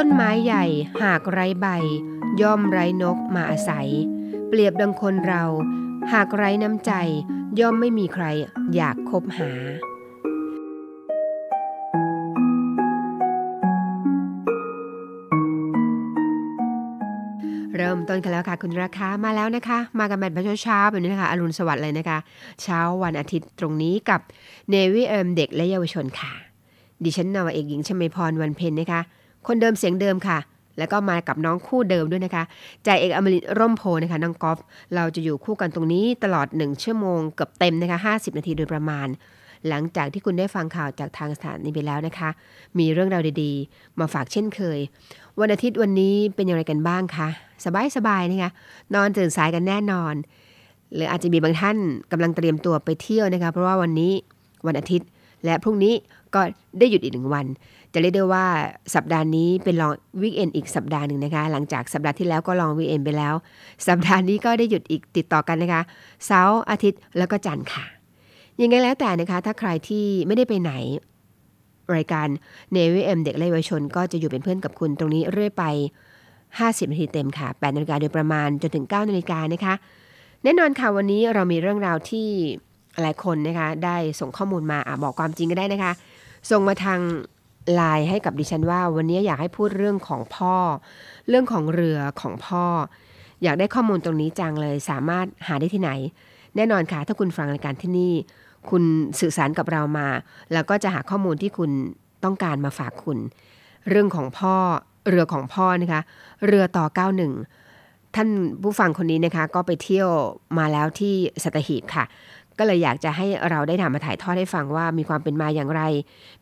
ต้นไม้ใหญ่หากไร้ใบ ย่อมไร้นกมาอาศัย เปรียบดังคนเรา หากไร้น้ำใจ ย่อมไม่มีใครอยากคบหาเริ่มต้นกันแล้วค่ะคุณราคามาแล้วนะคะ มากันแบบเช้าๆแบบนี้นะคะอรุณสวัสดิ์เลยนะคะ เช้าวันอาทิตย์ตรงนี้กับเนวิเอมเด็กและเยาวชนค่ะ ดิฉันนาวเอกหญิงชมพรวันเพ็ญนะคะ คนเดิมเสียงเดิมค่ะ แล้วก็มากับน้องคู่เดิมด้วยนะคะจ่าเอกอมรินร่มโพนะคะน้องกอล์ฟเราจะอยู่คู่กันตรงนี้ตลอด 1 ชั่วโมงเกือบเต็มนะคะ50 นาทีโดยประมาณ หลังจากที่คุณได้ฟังข่าวจากทางสถานีไปแล้วนะคะ มีเรื่องราวดีๆ มาฝากเช่นเคย วันอาทิตย์วันนี้เป็นอย่างไรกันบ้างคะสบายๆนะคะนอนตื่นสายกันแน่นอนหรืออาจจะมีบางท่านกำลังเตรียมตัวไปเที่ยวนะคะเพราะว่าวันนี้วันอาทิตย์ และพรุ่งนี้ก็ได้หยุดอีกหนึ่งวัน จะเรียกได้ว่าสัปดาห์นี้เป็น long weekend อีกสัปดาห์หนึ่งนะคะ หลังจากสัปดาห์ที่แล้วก็ long weekend ไปแล้ว สัปดาห์นี้ก็ได้หยุดอีกติดต่อกันนะคะเสาร์อาทิตย์แล้วก็จันทร์ค่ะ ยังไงแล้วแต่นะคะ ถ้าใครที่ไม่ได้ไปไหนรายการเนวิเอ็มเด็กและเยาวชน ก็จะอยู่เป็นเพื่อนกับคุณตรงนี้เรื่อยไป 50 นาทีเต็มค่ะ8นาฬิกาโดยประมาณจนถึง 9 นาฬิกานะคะ แน่นอนค่ะวันนี้เรามีเรื่องราวที่หลายคนนะคะ ได้ส่งข้อมูลมาอบอกความจริงก็ได้นะคะ ส่งมาทาง ไลน์ให้กับดิฉันว่า วันนี้อยากให้พูดเรื่องของพ่อ เรื่องของเรือของพ่อ อยากได้ข้อมูลตรงนี้จังเลย สามารถหาได้ที่ไหน แน่นอนค่ะ ถ้าคุณฟังรายการที่นี่ คุณสื่อสารกับเรามา แล้วก็จะหาข้อมูลที่คุณต้องการมาฝากคุณ เรื่องของพ่อ เรือของพ่อนะคะ เรือต่อ 91ท่านผู้ฟังคนนี้นะคะก็ไปเที่ยวมาแล้วที่สัตหีบค่ะ ก็เลยอยากจะให้เราได้นำมาถ่ายทอดให้ฟังว่ามีความเป็นมาอย่างไร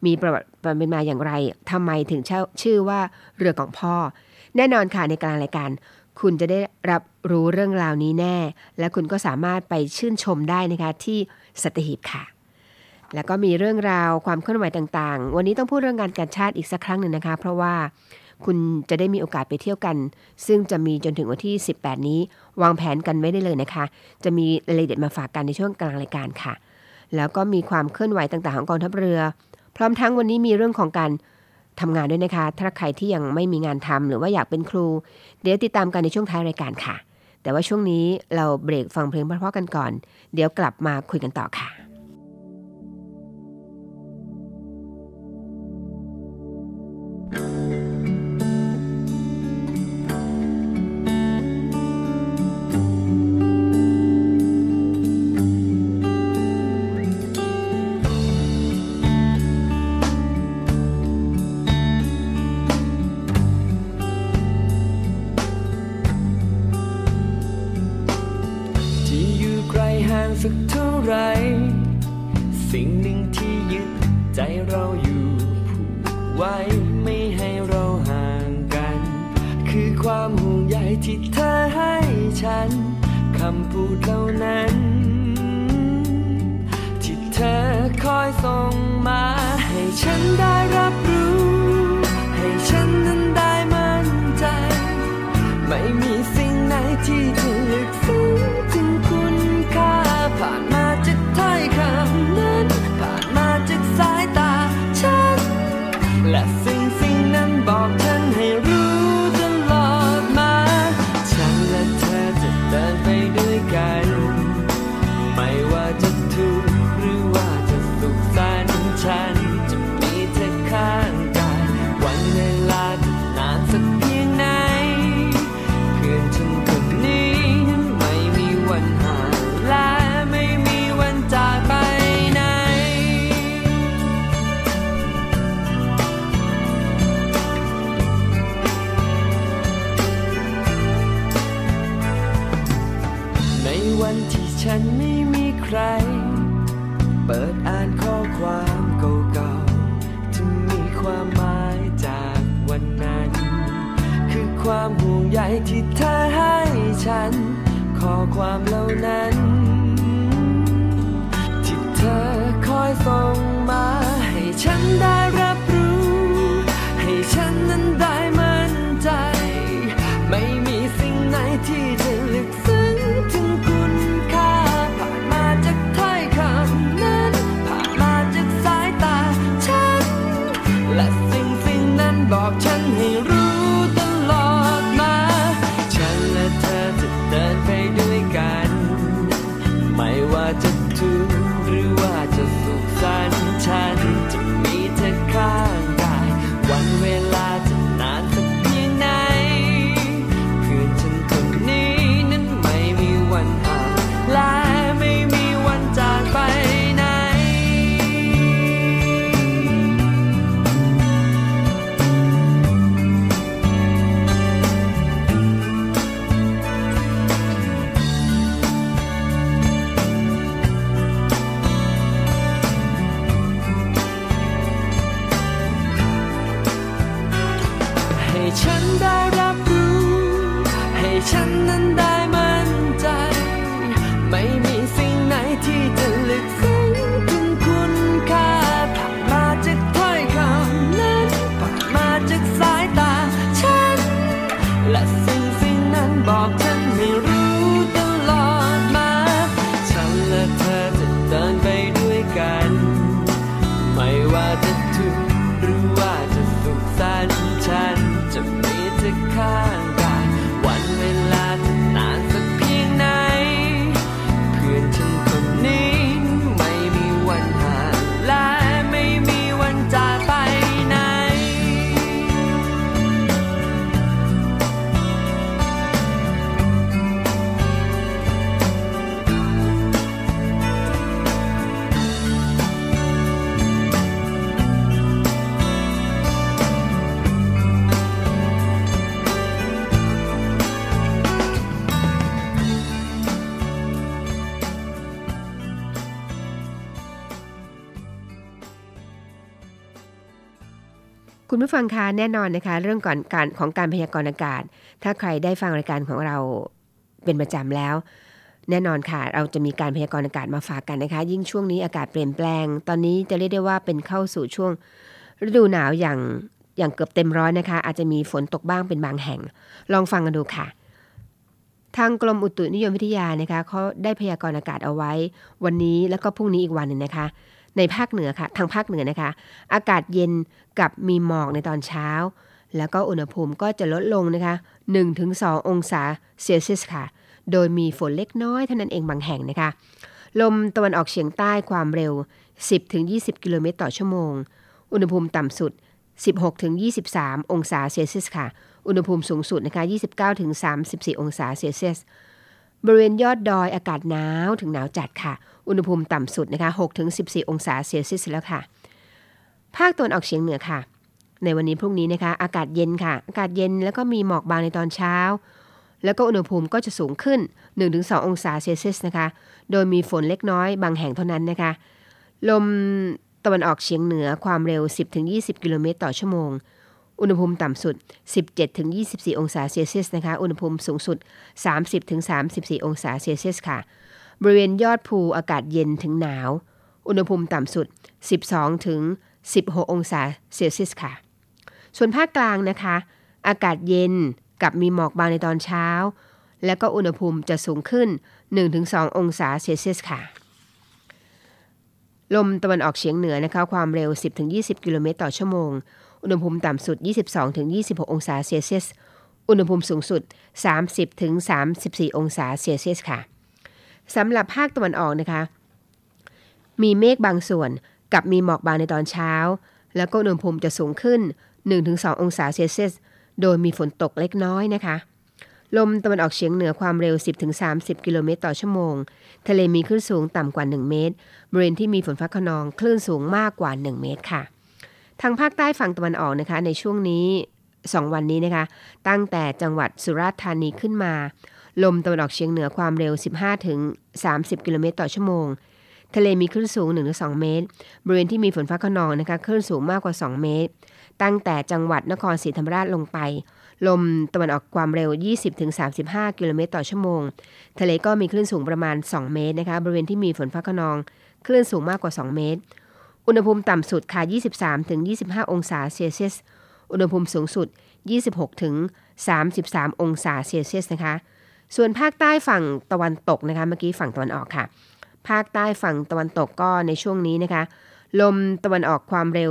มีประวัติเป็นมาอย่างไรทำไมถึงชื่อว่าเรือของพ่อ แน่นอนค่ะในกลางรายการคุณจะได้รับรู้เรื่องราวนี้แน่ และคุณก็สามารถไปชื่นชมได้นะคะที่สัตหีบค่ะ แล้วก็มีเรื่องราวความเคลื่อนไหวต่างๆ วันนี้ต้องพูดเรื่องงานการชาติอีกสักครั้งหนึ่งนะคะ เพราะว่า คุณจะได้มีโอกาสไปเที่ยวกัน ซึ่งจะมีจนถึงวันที่ 18 นี้ วางแผนกันไว้ได้เลยนะคะ จะมีรายละเอียดมาฝากกันในช่วงกลางรายการค่ะ แล้วก็มีความเคลื่อนไหวต่างๆของกองทัพเรือ พร้อมทั้งวันนี้มีเรื่องของการทำงานด้วยนะคะ ถ้าใครที่ยังไม่มีงานทำหรือว่าอยากเป็นครู เดี๋ยวติดตามกันในช่วงท้ายรายการค่ะ แต่ว่าช่วงนี้เราเบรกฟังเพลงเพราะๆกันก่อน เดี๋ยวกลับมาคุยกันต่อค่ะ ฟังคะแน่นอนนะคะ เรื่องก่อนการของการพยากรณ์อากาศ ถ้าใครได้ฟังรายการของเราเป็นประจำแล้ว แน่นอนค่ะ เราจะมีการพยากรณ์อากาศมาฝากกันนะคะ ยิ่งช่วงนี้อากาศเปลี่ยนแปลง ตอนนี้จะเรียกได้ว่าเป็นเข้าสู่ช่วงฤดูหนาวอย่างอย่างเกือบเต็มร้อยนะคะ อาจจะมีฝนตกบ้างเป็นบางแห่ง ลองฟังกันดูค่ะ ทางกรมอุตุนิยมวิทยานะคะเขาได้พยากรณ์อากาศเอาไว้ วันนี้แล้วก็พรุ่งนี้อีกวันหนึ่งนะคะ ในภาคเหนือค่ะทางภาคเหนือนะคะ อากาศเย็นกับมีหมอกในตอนเช้า แล้วก็อุณหภูมิก็จะลดลงนะคะ 1-2 องศาเซลเซียสค่ะ โดยมีฝนเล็กน้อยเท่านั้นเองบางแห่งนะคะ ลมตะวันออกเฉียงใต้ความเร็ว 10-20 กิโลเมตรต่อชั่วโมง อุณหภูมิต่ำสุด 16-23 องศาเซลเซียสค่ะ อุณหภูมิสูงสุดนะคะ 29-34 องศาเซลเซียส บริเวณยอดดอยอากาศหนาวถึงหนาวจัดค่ะ อุณหภูมิต่ำสุดนะคะ6-14 องศาเซลเซียสแล้วค่ะ ภาคตะวันออกเฉียงเหนือค่ะ ในวันนี้พรุ่งนี้นะคะ อากาศเย็นค่ะ อากาศเย็นแล้วก็มีหมอกบางในตอนเช้า แล้วก็อุณหภูมิก็จะสูงขึ้น 1-2 องศาเซลเซียสนะคะ โดยมีฝนเล็กน้อยบางแห่งเท่านั้นนะคะ ลมตะวันออกเฉียงเหนือความเร็ว 10-20 กิโลเมตรต่อชั่วโมง อุณหภูมิต่ำสุด 17-24 องศาเซลเซียสนะคะ อุณหภูมิสูงสุด 30-34 องศาเซลเซียสค่ะ บริเวณยอดภูอากาศเย็นถึงหนาว อุณหภูมิต่ำสุด 12-16 องศาเซลเซียสค่ะ ส่วนภาคกลางนะคะ อากาศเย็นกับมีหมอกบางในตอนเช้า แล้วก็อุณหภูมิจะสูงขึ้น 1-2 องศาเซลเซียสค่ะลมตะวันออกเฉียงเหนือนะคะความเร็ว 10-20 กิโลเมตรต่อชั่วโมง อุณหภูมิต่ำสุด 22-26 องศาเซลเซียส อุณหภูมิสูงสุด 30-34 องศาเซลเซียสค่ะสำหรับภาคตะวันออกนะคะ มีเมฆบางส่วนกับมีหมอกบางในตอนเช้า แล้วก็อุณหภูมิจะสูงขึ้น 1-2 องศาเซลเซียส โดยมีฝนตกเล็กน้อยนะคะ ลมตะวันออกเฉียงเหนือความเร็ว 10-30 กิโลเมตรต่อชั่วโมง ทะเลมีคลื่นสูงต่ำกว่า 1 เมตร บริเวณที่มีฝนฟ้าขนองคลื่นสูงมากกว่า 1 เมตรค่ะ ทางภาคใต้ฝั่งตะวันออกนะคะ ในช่วงนี้2วันนี้นะคะ ตั้งแต่จังหวัดสุราษฎร์ธานีขึ้นมา ลมตะวันออกเฉียงเหนือความเร็ว 15-30 กิโลเมตรต่อชั่วโมง ทะเลมีคลื่นสูง 1-2 เมตร บริเวณที่มีฝนฟ้าขนองนะคะคลื่นสูงมากกว่า 2 เมตร ตั้งแต่จังหวัดนครศรีธรรมราชลงไป ลมตะวันออกความเร็ว 20-35 กิโลเมตรต่อชั่วโมง ทะเลก็มีคลื่นสูงประมาณ 2 เมตรนะคะ บริเวณที่มีฝนฟ้าขนอง คลื่นสูงมากกว่า 2 เมตร อุณหภูมิต่ำสุดค่ะ 23-25 องศาเซลเซียส อุณหภูมิสูงสุด 26-33 องศาเซลเซียสนะคะ ส่วนภาคใต้ฝั่งตะวันตกนะคะ เมื่อกี้ฝั่งตะวันออกค่ะ ภาคใต้ฝั่งตะวันตกก็ในช่วงนี้นะคะ ลมตะวันออกความเร็ว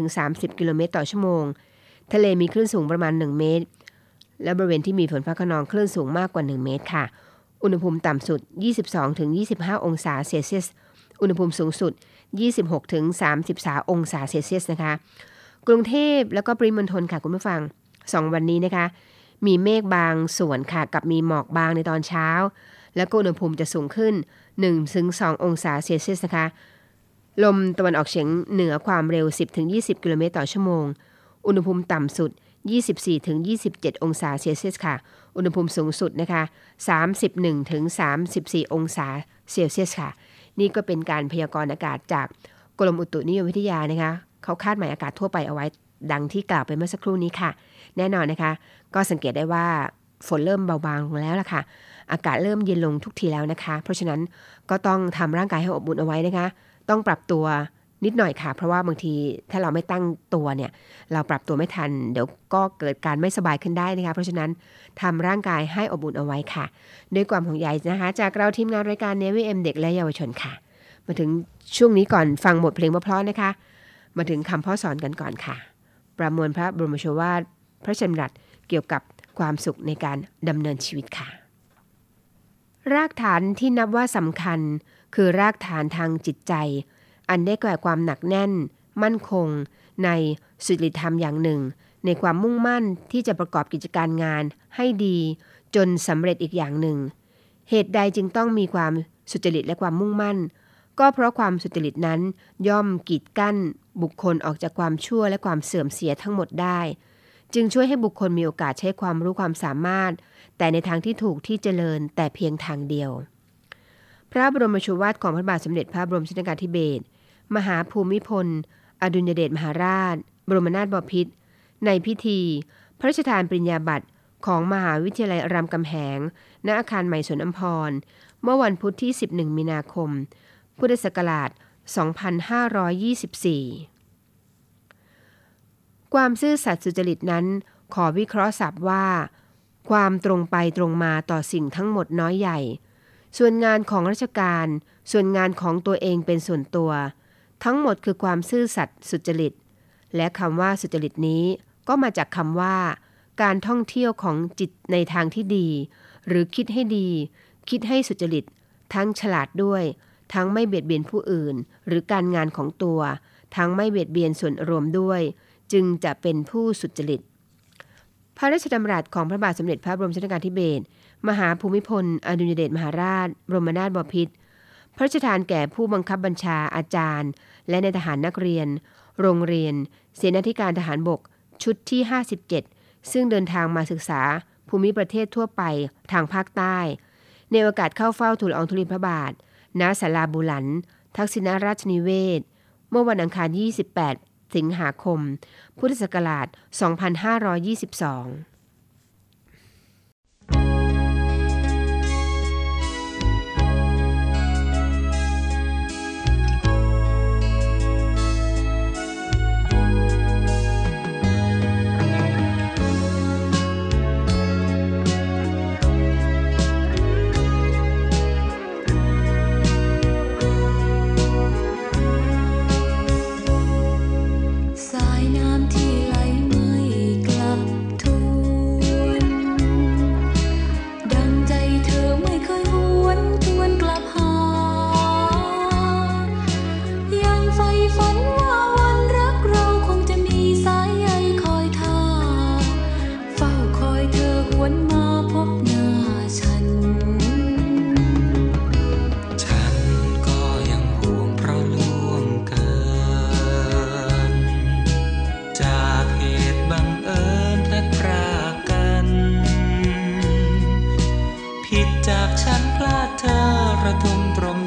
15-30 กิโลเมตรต่อชั่วโมง ทะเลมีคลื่นสูงประมาณ 1 เมตร และบริเวณที่มีฝนฟ้าขนองคลื่นสูงมากกว่า 1 เมตรค่ะ อุณหภูมิต่ำสุด 22-25 องศาเซลเซียส อุณหภูมิสูงสุด 26-33 องศาเซลเซียสนะคะ กรุงเทพแล้วก็ปริมณฑลค่ะคุณผู้ฟัง 2 วันนี้นะคะ มีเมฆบางส่วนค่ะกับมีหมอกบางในตอนเช้า แล้วก็อุณหภูมิจะสูงขึ้น 1-2 องศาเซลเซียสนะคะ ลมตะวันออกเฉียงเหนือความเร็ว 10-20 กิโลเมตรต่อชั่วโมง อุณหภูมิต่ำสุด 24-27 องศาเซลเซียสค่ะ อุณหภูมิสูงสุดนะคะ 31-34 องศาเซลเซียสค่ะ นี่ก็เป็นการพยากรณ์อากาศจากกรมอุตุนิยมวิทยานะคะ เขาคาดหมายอากาศทั่วไปเอาไว้ดังที่กล่าวไปเมื่อสักครู่นี้ค่ะ แน่นอนนะคะ ก็สังเกตได้ว่าฝนเริ่มเบาบางลงแล้วล่ะค่ะ อากาศเริ่มเย็นลงทุกทีแล้วนะคะ เพราะฉะนั้นก็ต้องทำร่างกายให้อบอุ่นเอาไว้นะคะ ต้องปรับตัว นิดหน่อยค่ะ เพราะว่าบางทีถ้าเราไม่ตั้งตัวเนี่ยเราปรับตัวไม่ทัน เดี๋ยวก็เกิดการไม่สบายขึ้นได้นะคะ เพราะฉะนั้นทำร่างกายให้อบอุ่นเอาไว้ค่ะ ด้วยความห่วงใยนะคะ จากเราทีมงานรายการเนวิเอ็มเด็กและเยาวชนค่ะ มาถึงช่วงนี้ก่อนฟังบทเพลงเพราะๆนะคะ มาถึงคำพ่อสอนกันก่อนค่ะ ประมวลพระบรมโชวาทพระชนรัตเกี่ยวกับความสุขในการดำเนินชีวิตค่ะ รากฐานที่นับว่าสำคัญคือรากฐานทางจิตใจ อันได้แก่ความหนักแน่น มั่นคง ในสุจริตธรรมอย่างหนึ่ง ในความมุ่งมั่นที่จะประกอบกิจการงานให้ดี จนสำเร็จอีกอย่างหนึ่ง เหตุใดจึงต้องมีความสุจริตและความมุ่งมั่น ก็เพราะความสุจริตนั้นย่อมกีดกั้น บุคคลออกจากความชั่วและความเสื่อมเสียทั้งหมดได้ จึงช่วยให้บุคคลมีโอกาสใช้ความรู้ความสามารถ แต่ในทางที่ถูกที่เจริญแต่เพียงทางเดียวพระบรมโชวาทของพระบาทสมเด็จพระบรมชนกาธิเบศร มหาภูมิพล อดุลยเดชมหาราช บรมนาถบพิตรในพิธี พระราชทานปริญญาบัตรของมหาวิทยาลัยรามคำแหง ณ อาคารใหม่สวนอัมพร เมื่อวันพุธที่ 11 มีนาคม พุทธศักราช 2524 ความซื่อสัตย์สุจริตนั้น ขอวิเคราะห์ศัพท์ว่า ความตรงไปตรงมาต่อสิ่งทั้งหมดน้อยใหญ่ ส่วนงานของราชการ ส่วนงานของตัวเองเป็นส่วนตัว ทั้งหมดคือความซื่อสัตย์สุจริต และคำว่าสุจริตนี้ก็มาจากคำว่า การท่องเที่ยวของจิตในทางที่ดี หรือคิดให้ดี คิดให้สุจริต ทั้งฉลาดด้วย ทั้งไม่เบียดเบียนผู้อื่น หรือการงานของตัว ทั้งไม่เบียดเบียนส่วนรวมด้วย จึงจะเป็นผู้สุจริต พระราชดำรัสของพระบาทสมเด็จพระบรมชนกาธิเบศรมหาภูมิพล อดุลยเดชมหาราชบรมนาถบพิตรพระราชทานแก่ผู้บังคับบัญชาอาจารย์ และในทหารนักเรียน โรงเรียน เสนาธิการทหารบก ชุดที่ 57 ซึ่งเดินทางมาศึกษาภูมิประเทศทั่วไปทางภาคใต้ ในโอกาสเข้าเฝ้าทูลอองธุลีพระบาท ณ ศาลาบุหลัน ทักษิณราชนิเวศ เมื่อวันอังคาร 28 สิงหาคม พุทธศักราช 2522 เ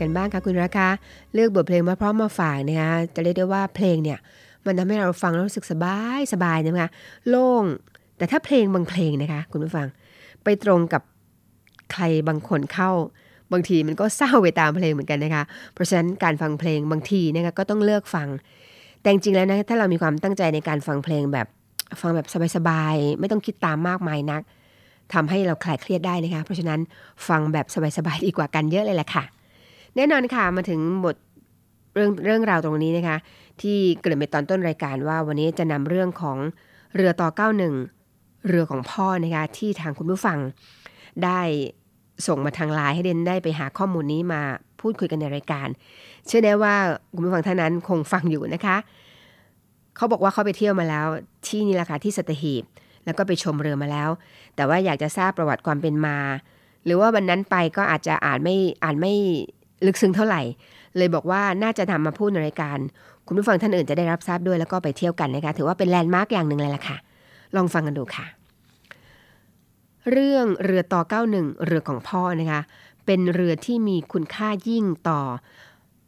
กันบ้างคะคุณราคาเลือกบทเพลงมาพร้อมมาฝากนะคะจะเรียกได้ว่าเพลงเนี่ยมันทำให้เราฟังแล้วรู้สึกสบายสบายนะคะโล่งแต่ถ้าเพลงบางเพลงนะคะ คุณผู้ฟังไปตรงกับใครบางคนเข้า บางทีมันก็เศร้าไปตามเพลงเหมือนกันนะคะ เพราะฉะนั้นการฟังเพลงบางทีนะคะก็ต้องเลือกฟัง แต่จริงแล้วนะถ้าเรามีความตั้งใจในการฟังเพลงแบบฟังแบบสบายๆไม่ต้องคิดตามมากมายนักทำให้เราคลายเครียดได้นะคะ เพราะฉะนั้นฟังแบบสบายๆดีกว่ากันเยอะเลยแหละค่ะ แน่นอนค่ะมาถึงบทเรื่องเรื่องราวตรงนี้นะคะ ที่เกริ่นไปตอนต้นรายการว่าวันนี้จะนำเรื่องของเรือต่อ 91 เรือของพ่อนะคะที่ทางคุณผู้ฟัง ได้ส่งมาทางไลน์ให้เดนได้ไปหาข้อมูลนี้มาพูดคุยกันในรายการ เชื่อแน่ว่าคุณผู้ฟังท่านนั้นคงฟังอยู่นะคะ เขาบอกว่าเขาไปเที่ยวมาแล้ว ที่นี่แหละค่ะที่สตหีบ แล้วก็ไปชมเรือมาแล้ว แต่ว่าอยากจะทราบประวัติความเป็นมา หรือว่าวันนั้นไปก็อาจจะอ่านไม่อ่านไม่ ลึกซึ้งเท่าไหร่ เลยบอกว่าน่าจะทำมาพูดในรายการ คุณผู้ฟังท่านอื่นจะได้รับทราบด้วยแล้วก็ไปเที่ยวกันนะคะ ถือว่าเป็นแลนด์มาร์กอย่างหนึ่งเลยล่ะค่ะ ลองฟังกันดูค่ะ เรื่องเรือต่อ 91 เรือของพ่อนะคะ เป็นเรือที่มีคุณค่ายิ่งต่อ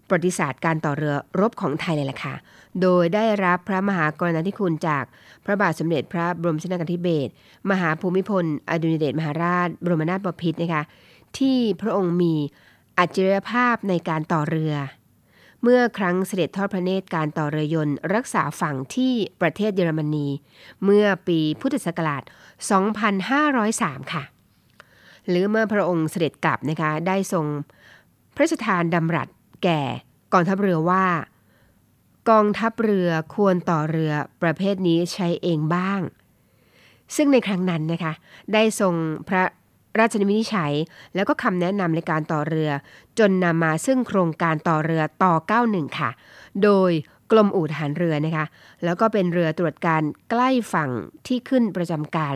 ประวัติศาสตร์การต่อเรือรบของไทยเลยล่ะค่ะ โดยได้รับพระมหากรณาธิคุณจากพระบาทสมเด็จพระบรมชนกาธิเบศร มหาภูมิพล อดุลยเดชมหาราช บรมนาถบพิตรนะคะ ที่พระองค์มี อัจฉริยภาพในการต่อเรือ เมื่อครั้งเสด็จทอดพระเนตรการต่อเรือยนต์รักษาฝั่งที่ประเทศเยอรมนี เมื่อปีพุทธศักราช 2503 ค่ะ หรือเมื่อพระองค์เสด็จกลับนะคะได้ทรงพระราชทานดำรัสแก่กองทัพเรือว่า กองทัพเรือควรต่อเรือประเภทนี้ใช้เองบ้าง ซึ่งในครั้งนั้นนะคะได้ทรงพระ ราชนิมิตฉัย แล้วก็คำแนะนำในการต่อเรือ จนนำมาซึ่งโครงการต่อเรือต่อ 91 ค่ะ โดยกรมอู่ทหารเรือนะคะ แล้วก็เป็นเรือตรวจการใกล้ฝั่งที่ขึ้นประจำการ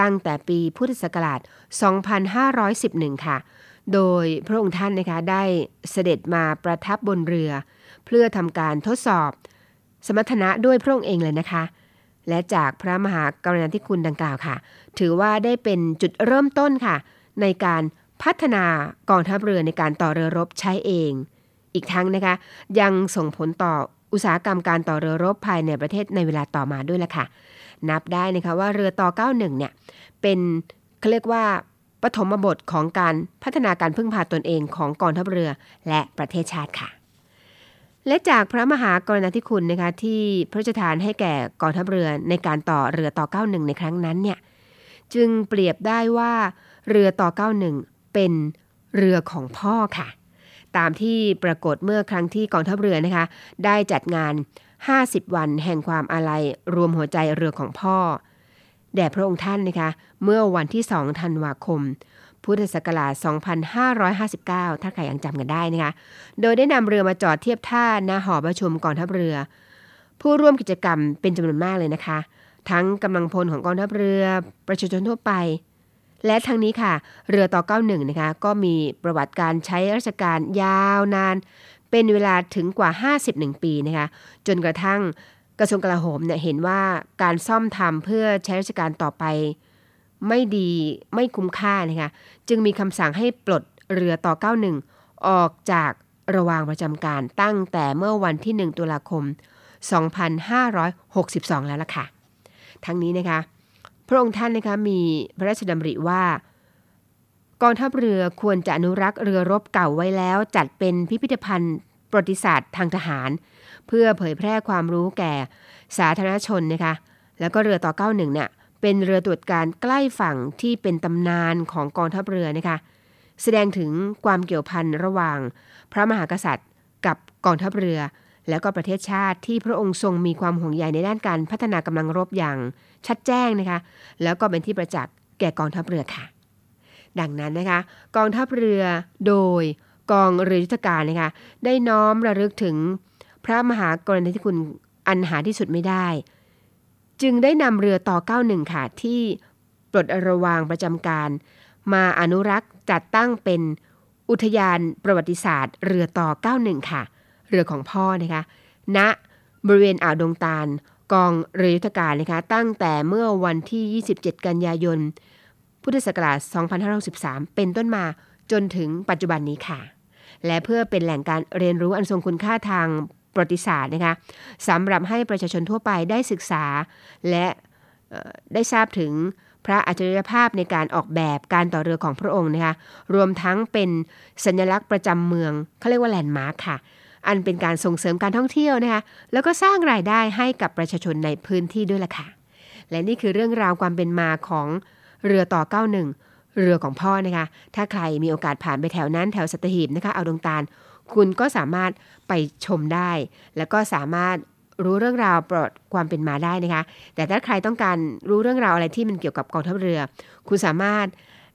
ตั้งแต่ปีพุทธศักราช 2511 ค่ะ โดยพระองค์ท่านนะคะได้เสด็จมาประทับบนเรือ เพื่อทำการทดสอบ สมรรถนะด้วยพระองค์เองเลยนะคะ และจากพระมหากรุณาธิคุณดังกล่าวค่ะ ถือว่าได้เป็นจุดเริ่มต้นค่ะ ในการพัฒนากองทัพเรือในการต่อเรือรบใช้เอง อีกทั้งนะคะ ยังส่งผลต่ออุตสาหกรรมการต่อเรือรบภายในประเทศในเวลาต่อมาด้วยละค่ะ นับได้นะคะว่าเรือต่อ 91 เนี่ยเป็นเขาเรียกว่าปฐมบทของการพัฒนาการพึ่งพาตนเองของกองทัพเรือและประเทศชาติค่ะ และจากพระมหากรณาธิคุณนะคะที่พระราชทานให้แก่กองทัพเรือในการต่อเรือต่อ 91 ในครั้งนั้นเนี่ยจึงเปรียบได้ว่าเรือต่อ 91 เป็นเรือของพ่อค่ะ ตามที่ปรากฏเมื่อครั้งที่กองทัพเรือนะคะ ได้จัดงาน 50 วันแห่งความอาลัยรวมหัวใจเรือของพ่อ แด่พระองค์ท่านนะคะ เมื่อวันที่ 2 ธันวาคม พุทธศักราช 2559 ถ้าใครยังจำกันได้นะคะ โดยได้นำเรือมาจอดเทียบท่าณหอประชุมกองทัพเรือ ผู้ร่วมกิจกรรมเป็นจำนวนมากเลยนะคะ ทั้งกำลังพลของกองทัพเรือ ประชาชนทั่วไป และทั้งนี้ค่ะ เรือต่อ 91 นะคะ ก็มีประวัติการใช้ราชการยาวนาน เป็นเวลาถึงกว่า 51 ปีนะคะ จนกระทั่งกระทรวงกลาโหมเนี่ยเห็นว่าการซ่อมทำเพื่อใช้ราชการต่อไป ไม่ดีไม่คุ้มค่านะคะจึงมีคำสั่งให้ปลดเรือต่อ 91 ออกจากระวางประจำการตั้งแต่เมื่อวันที่ 1 ตุลาคม 2562 แล้วล่ะค่ะ ทั้งนี้นะคะพระองค์ท่านนะคะมีพระราชดำริว่ากองทัพเรือควรจะอนุรักษ์เรือรบเก่าไว้แล้ว จัดเป็นพิพิธภัณฑ์ประวัติศาสตร์ทางทหาร เพื่อเผยแพร่ความรู้แก่สาธารณชนนะคะแล้วก็เรือต่อ 91เนี่ย เป็นเรือตรวจการใกล้ฝั่งที่เป็นตำนานของกองทัพเรือนะคะแสดงถึงความเกี่ยวพันระหว่าง พระมหากษัตริย์ กับกองทัพเรือ แล้วก็ประเทศชาติที่พระองค์ทรงมีความห่วงใยในด้านการพัฒนากำลังรบอย่างชัดแจ้งนะคะแล้วก็เป็นที่ประจักษ์แก่กองทัพเรือค่ะ ดังนั้นนะคะกองทัพเรือโดยกองเรือยุทธการนะคะได้น้อมระลึกถึงพระมหากรณาธิคุณอันหาที่สุดไม่ได้ จึงได้นำเรือต่อ 91 ค่ะ ที่ปลดระวางประจำการ มาอนุรักษ์จัดตั้งเป็นอุทยานประวัติศาสตร์ เรือต่อ 91 ค่ะ เรือของพ่อนะคะณบริเวณอ่าวดงตาล กองเรือยุทธการนะคะ ตั้งแต่เมื่อวันที่ 27 กันยายน พุทธศักราช 2563 เป็นต้นมาจนถึงปัจจุบันนี้ค่ะ และเพื่อเป็นแหล่งการเรียนรู้อันทรงคุณค่าทาง ประวัติศาสตร์นะคะสำหรับให้ประชาชนทั่วไปได้ศึกษา และได้ทราบถึงพระอัจฉริยภาพในการออกแบบการต่อเรือของพระองค์นะคะรวมทั้งเป็นสัญลักษณ์ประจำเมืองเขาเรียกว่าแลนด์มาร์คค่ะ อันเป็นการส่งเสริมการท่องเที่ยวนะคะแล้วก็สร้างรายได้ให้กับประชาชนในพื้นที่ด้วยล่ะค่ะ และนี่คือเรื่องราวความเป็นมาของเรือต่อ 91 เรือของพ่อนะคะ ถ้าใครมีโอกาสผ่านไปแถวนั้นแถวสัตหีบนะคะ เอาดงตาล คุณก็สามารถไปชมได้ แล้วก็สามารถรู้เรื่องราวประวัติความเป็นมาได้นะคะ แต่ถ้าใครต้องการรู้เรื่องราวอะไรที่มันเกี่ยวกับกองทัพเรือ คุณสามารถ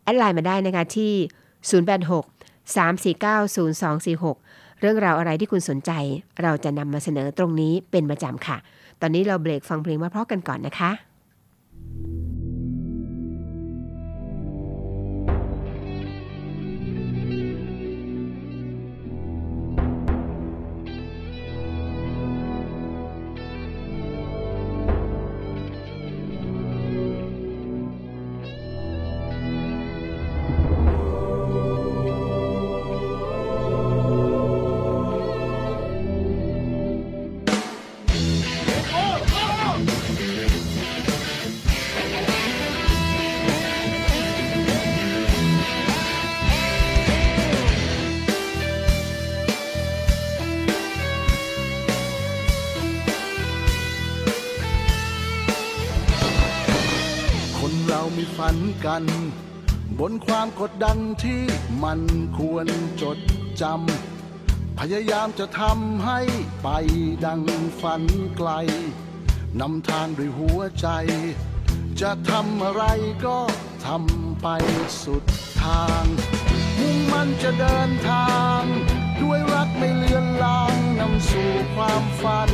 แอดไลน์มาได้นะคะที่ 086 349 0246 เรื่องราวอะไรที่คุณสนใจ เราจะนำมาเสนอตรงนี้เป็นประจำค่ะ ตอนนี้เราเบรกฟังเพลงมาเพราะกันก่อนนะคะคน กัน บนความกดดันที่มันควรจดจำ พยายามจะทำให้ไปดังฝันไกล นำทางด้วยหัวใจ จะทำอะไรก็ทำไปสุดทาง มุ่งมันจะเดินทาง ด้วยรักไม่เลือนลางนำสู่ความฝัน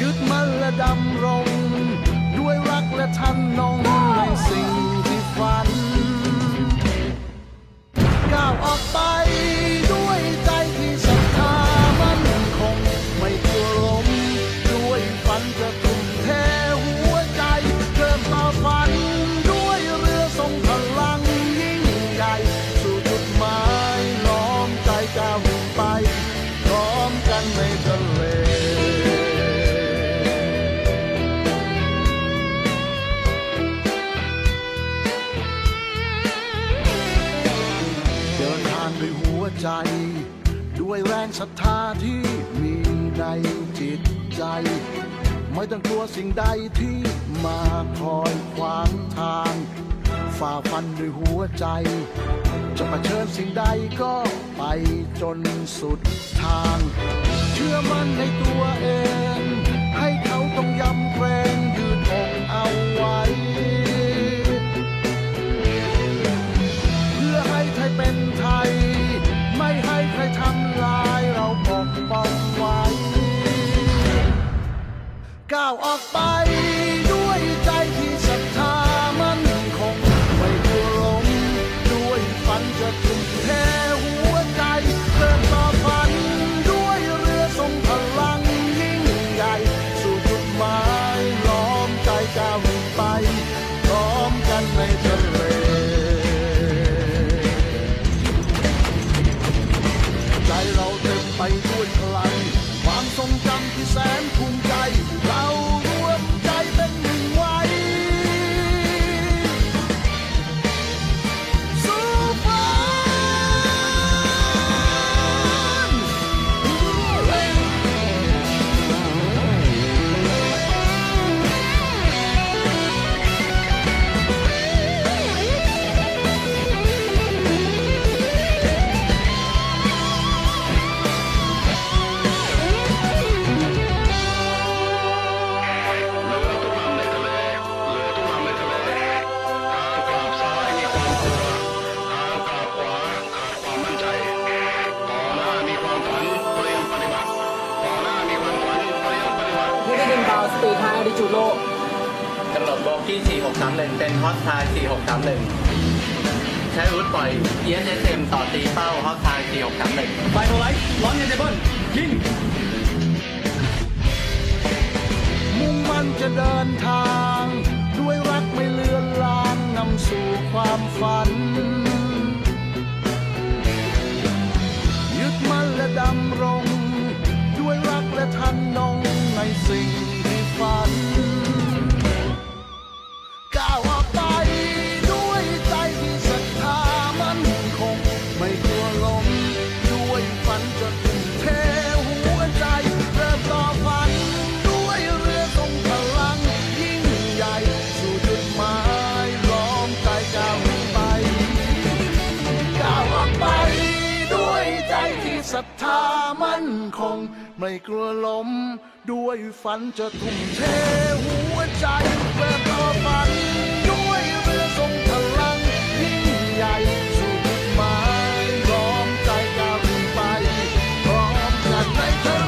ยึดมั่นและดำรง ไวยรักและทันนงในสิ่งที่ฝันก้าวออกไป ต้องกลัวสิ่งใดที่มาคอยขวางทาง ฝ่าฟันด้วยหัวใจ จะมาเผชิญสิ่งใดก็ไปจนสุดทาง เชื่อมั่นในตัวเอง ให้เขาต้องยำเกรง ก้าว อตไทย4631 ใช้อาวุธปล่อย ESSM ต่อตีเป้าฮอตไทย4631ไฟโทไลท์ร้อนเย็นเดบอนยิงมุ่งมั่นจะเดินทาง ด้วยรักไม่เลือนลางนำสู่ความฝัน ยึดมั่นและดำรง ด้วยรักและทันนงในสิ่งที่ฝัน คง ไม่กลัวล้ม ด้วยฝันจะทุ่มเทหัวใจเพื่อต่อฝัน ด้วยเรือทรงพลังยิ่งใหญ่สุดหมายพร้อมใจก้าวไป พร้อมกันในทะเธอ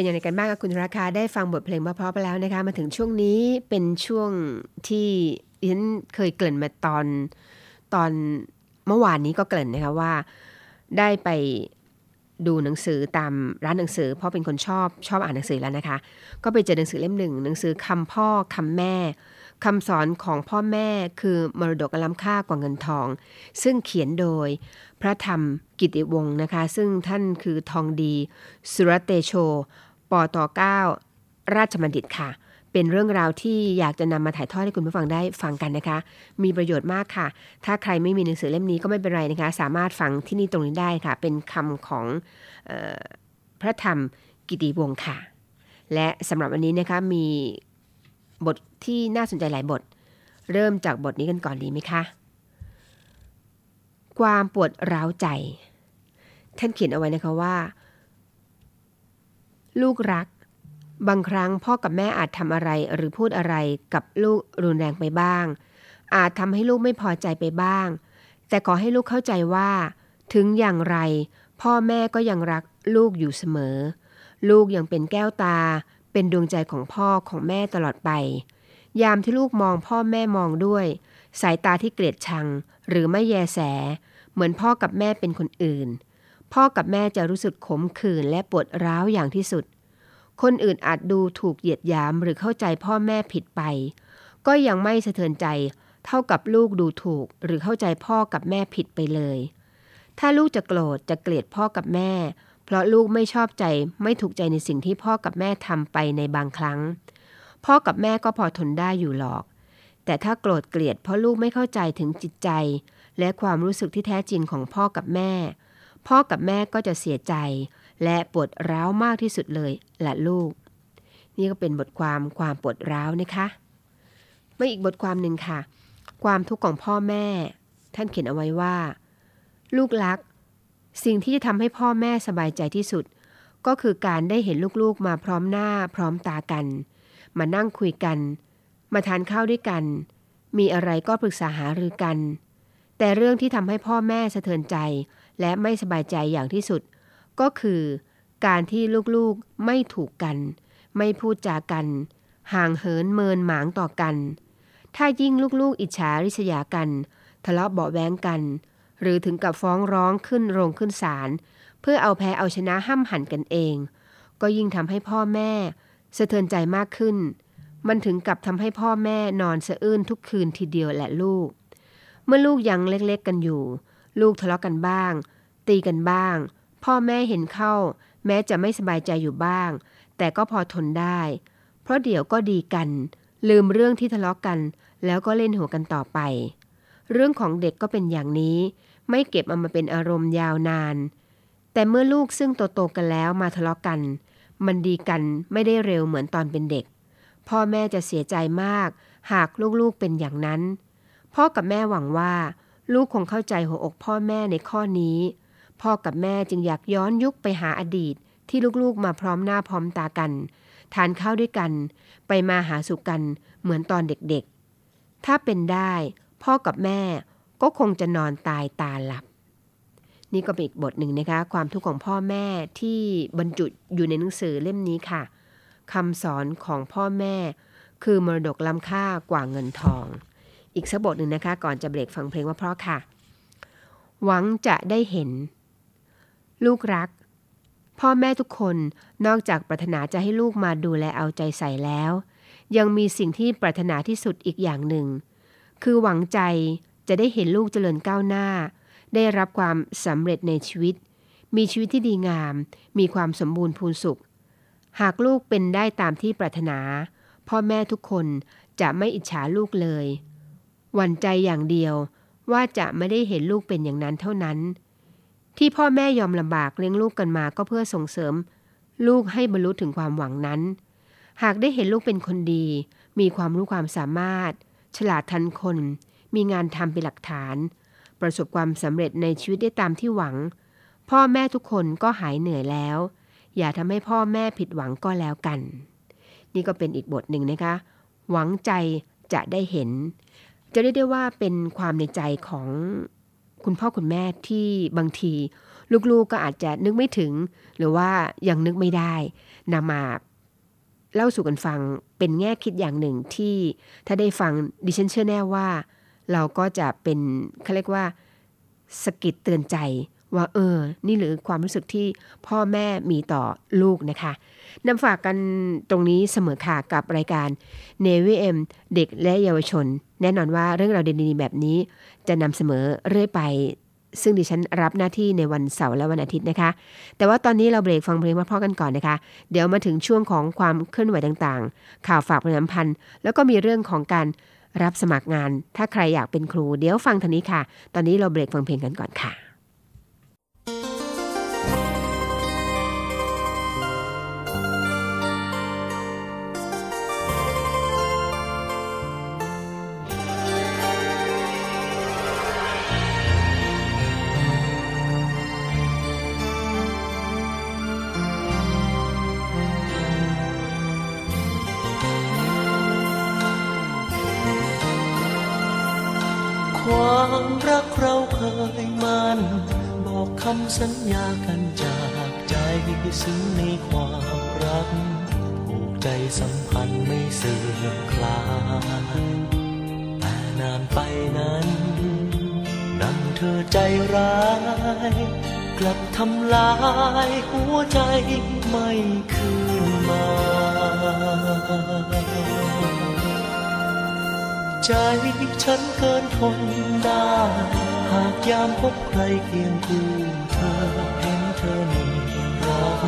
เป็นอย่างไรกันบ้างคะคุณราคาได้ฟังบทเพลงเพราะๆไปแล้วนะคะ มาถึงช่วงนี้เป็นช่วงที่ฉันเคยเกริ่นมาตอนตอนเมื่อวานนี้ก็เกริ่นนะคะว่า ได้ไปดูหนังสือตามร้านหนังสือ เพราะเป็นคนชอบชอบอ่านหนังสือแล้วนะคะ ก็ไปเจอหนังสือเล่มหนึ่งหนังสือคำพ่อคำแม่คำสอนของพ่อแม่คือมรดกอันล้ำค่ากว่าเงินทอง ซึ่งเขียนโดยพระธรรมกิติวงศ์นะคะ ซึ่งท่านคือทองดี สุรเตโช ปตเก้าราชบัณฑิตค่ะ เป็นเรื่องราวที่อยากจะนำมาถ่ายทอดให้คุณผู้ฟังได้ฟังกันนะคะ มีประโยชน์มากค่ะ ถ้าใครไม่มีหนังสือเล่มนี้ก็ไม่เป็นไรนะคะ สามารถฟังที่นี่ตรงนี้ได้ค่ะ เป็นคำของออพระธรรมกิติวงศ์ค่ะ และสำหรับวันนี้นะคะมีบทที่น่าสนใจหลายบท เริ่มจากบทนี้กันก่อนดีไหมคะ ความปวดร้าวใจ ท่านเขียนเอาไว้นะคะว่า ลูกรัก บางครั้งพ่อกับแม่อาจทำอะไรหรือพูดอะไรกับลูกรุนแรงไปบ้าง อาจทำให้ลูกไม่พอใจไปบ้าง แต่ขอให้ลูกเข้าใจว่า ถึงอย่างไร พ่อแม่ก็ยังรักลูกอยู่เสมอ ลูกยังเป็นแก้วตา เป็นดวงใจของพ่อของแม่ตลอดไป ยามที่ลูกมองพ่อแม่มองด้วย สายตาที่เกลียดชัง หรือไม่แยแส เหมือนพ่อกับแม่เป็นคนอื่น พ่อกับแม่จะรู้สึกขมขื่นและปวดร้าวอย่างที่สุด คนอื่นอาจดูถูกเหยียดหยามหรือเข้าใจพ่อแม่ผิดไป ก็ยังไม่สะเทือนใจเท่ากับลูกดูถูก หรือเข้าใจพ่อกับแม่ผิดไปเลย ถ้าลูกจะโกรธจะเกลียดพ่อกับแม่ เพราะลูกไม่ชอบใจไม่ถูกใจในสิ่งที่พ่อกับแม่ทำไปในบางครั้ง พ่อกับแม่ก็พอทนได้อยู่หรอก แต่ถ้าโกรธเกลียดเพราะลูกไม่เข้าใจถึงจิตใจ และความรู้สึกที่แท้จริงของพ่อกับแม่ พ่อกับแม่ก็จะเสียใจ และปวดร้าวมากที่สุดเลยละลูก นี่ก็เป็นบทความความปวดร้าวนะคะมาอีกบทความหนึ่งค่ะ ความทุกข์ของพ่อแม่ ท่านเขียนเอาไว้ว่า ลูกรัก สิ่งที่จะทำให้พ่อแม่สบายใจที่สุด ก็คือการได้เห็นลูกๆมาพร้อมหน้าพร้อมตากัน มานั่งคุยกัน มาทานข้าวด้วยกัน มีอะไรก็ปรึกษาหารือกัน แต่เรื่องที่ทำให้พ่อแม่สะเทือนใจ และไม่สบายใจอย่างที่สุด ก็คือการที่ลูกๆไม่ถูกกัน ไม่พูดจากัน ห่างเหินเมินหมางต่อกัน ถ้ายิ่งลูกๆ อิจฉาริษยากัน ทะเลาะเบาแวงกัน หรือถึงกับฟ้องร้องขึ้นโรงขึ้นศาลเพื่อเอาแพ้เอาชนะห้ำหันกันเอง ก็ยิ่งทำให้พ่อแม่สะเทือนใจมากขึ้น มันถึงกับทำให้พ่อแม่นอนสะอื้นทุกคืนทีเดียวแหละลูก เมื่อลูกยังเล็กๆกันอยู่ ลูกทะเลาะกันบ้าง ตีกันบ้าง พ่อแม่เห็นเข้า แม้จะไม่สบายใจอยู่บ้าง แต่ก็พอทนได้ เพราะเดี๋ยวก็ดีกัน ลืมเรื่องที่ทะเลาะกัน แล้วก็เล่นหัวกันต่อไป เรื่องของเด็กก็เป็นอย่างนี้ ไม่เก็บเอามาเป็นอารมณ์ยาวนาน แต่เมื่อลูกซึ่งโตๆกันแล้วมาทะเลาะกัน มันดีกันไม่ได้เร็วเหมือนตอนเป็นเด็ก พ่อแม่จะเสียใจมาก หากลูกๆเป็นอย่างนั้น พ่อกับแม่หวังว่า ลูกคงเข้าใจหัวอกพ่อแม่ในข้อนี้ พ่อกับแม่จึงอยากย้อนยุคไปหาอดีต ที่ลูกๆมาพร้อมหน้าพร้อมตากัน ทานข้าวด้วยกัน ไปมาหาสู่กันเหมือนตอนเด็กๆ ถ้าเป็นได้ พ่อกับแม่ก็คงจะนอนตายตาหลับ นี่ก็เป็นอีกบทหนึ่งนะคะ ความทุกข์ของพ่อแม่ที่บรรจุอยู่ในหนังสือเล่มนี้ค่ะคำสอนของพ่อแม่ คือมรดกล้ำค่ากว่าเงินทอง อีกสักบทหนึ่งนะคะ ก่อนจะเบรกฟังเพลงว่าเพราะค่ะ หวังจะได้เห็น ลูกรัก พ่อแม่ทุกคนนอกจากปรารถนาจะให้ลูกมาดูแลเอาใจใส่แล้ว ยังมีสิ่งที่ปรารถนาที่สุดอีกอย่างหนึ่ง คือหวังใจจะได้เห็นลูกเจริญก้าวหน้า ได้รับความสำเร็จในชีวิต มีชีวิตที่ดีงาม มีความสมบูรณ์พูนสุข หากลูกเป็นได้ตามที่ปรารถนา พ่อแม่ทุกคนจะไม่อิจฉาลูกเลย หวั่นใจอย่างเดียวว่าจะไม่ได้เห็นลูกเป็นอย่างนั้นเท่านั้น ที่พ่อแม่ยอมลำบากเลี้ยงลูกกันมาก็เพื่อส่งเสริม ลูกให้บรรลุถึงความหวังนั้น หากได้เห็นลูกเป็นคนดี มีความรู้ความสามารถ ฉลาดทันคน มีงานทำเป็นหลักฐาน ประสบความสำเร็จในชีวิตได้ตามที่หวัง พ่อแม่ทุกคนก็หายเหนื่อยแล้ว อย่าทำให้พ่อแม่ผิดหวังก็แล้วกัน นี่ก็เป็นอีกบทหนึ่งนะคะ หวังใจจะได้เห็น จะเรียกได้ว่าเป็นความในใจของคุณพ่อคุณแม่ที่บางที ลูกๆก็อาจจะนึกไม่ถึง หรือว่ายังนึกไม่ได้นำมาเล่าสู่กันฟังเป็นแง่คิดอย่างหนึ่งที่ถ้าได้ฟังดิฉันเชื่อแน่ว่า เราก็จะเป็นเขาเรียกว่าสกิดเตือนใจ ว่าเออ นี่หรือความรู้สึกที่พ่อแม่มีต่อลูกนะคะนำฝากกันตรงนี้เสมอค่ะกับรายการ n a v y M เด็กและเยาวชน แน่นอนว่าเรื่องราวดีๆแบบนี้ จะนำเสมอเรื่อยไป ซึ่งดิฉันรับหน้าที่ในวันเสาร์และวันอาทิตย์นะคะ แต่ว่าตอนนี้เราเบรกฟังเพลงมาพ่อกันก่อนนะคะ เดี๋ยวมาถึงช่วงของความเคลื่อนไหวต่างๆ ข่าวฝากประชาสัมพันธ์ แล้วก็มีเรื่องของการรับสมัครงาน ถ้าใครอยากเป็นครู เดี๋ยวฟังทางนี้ค่ะ ตอนนี้เราเบรกฟังเพลงกันก่อนค่ะ สัญญากันจากใจซึ่งในความรักผูกใจสัมพันธ์ไม่เสื่อมคลายแต่นานไปนั้นดังเธอใจร้าย กลับทำลายหัวใจไม่คืนมา ใจฉันเกินทนได้ หากยามพบใครเคียงคู่ ธอเห็นเธอมีรัก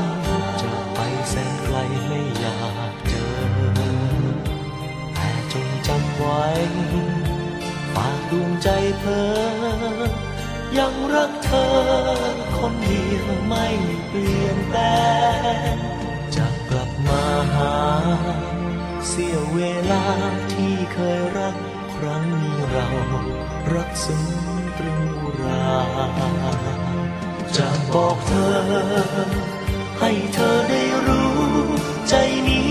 จะไปแสนไกลไม่อยากเจอ แต่จงจำไว้ฝากดวงใจเพ้อยังรักเธอ คนเดียวไม่เปลี่ยนแปลงจะกลับมาหา เสียเวลาที่เคยรักครั้งนี้เรารักซึ้งตรึงอุรา จะบอกเธอ ให้เธอได้รู้ ใจนี้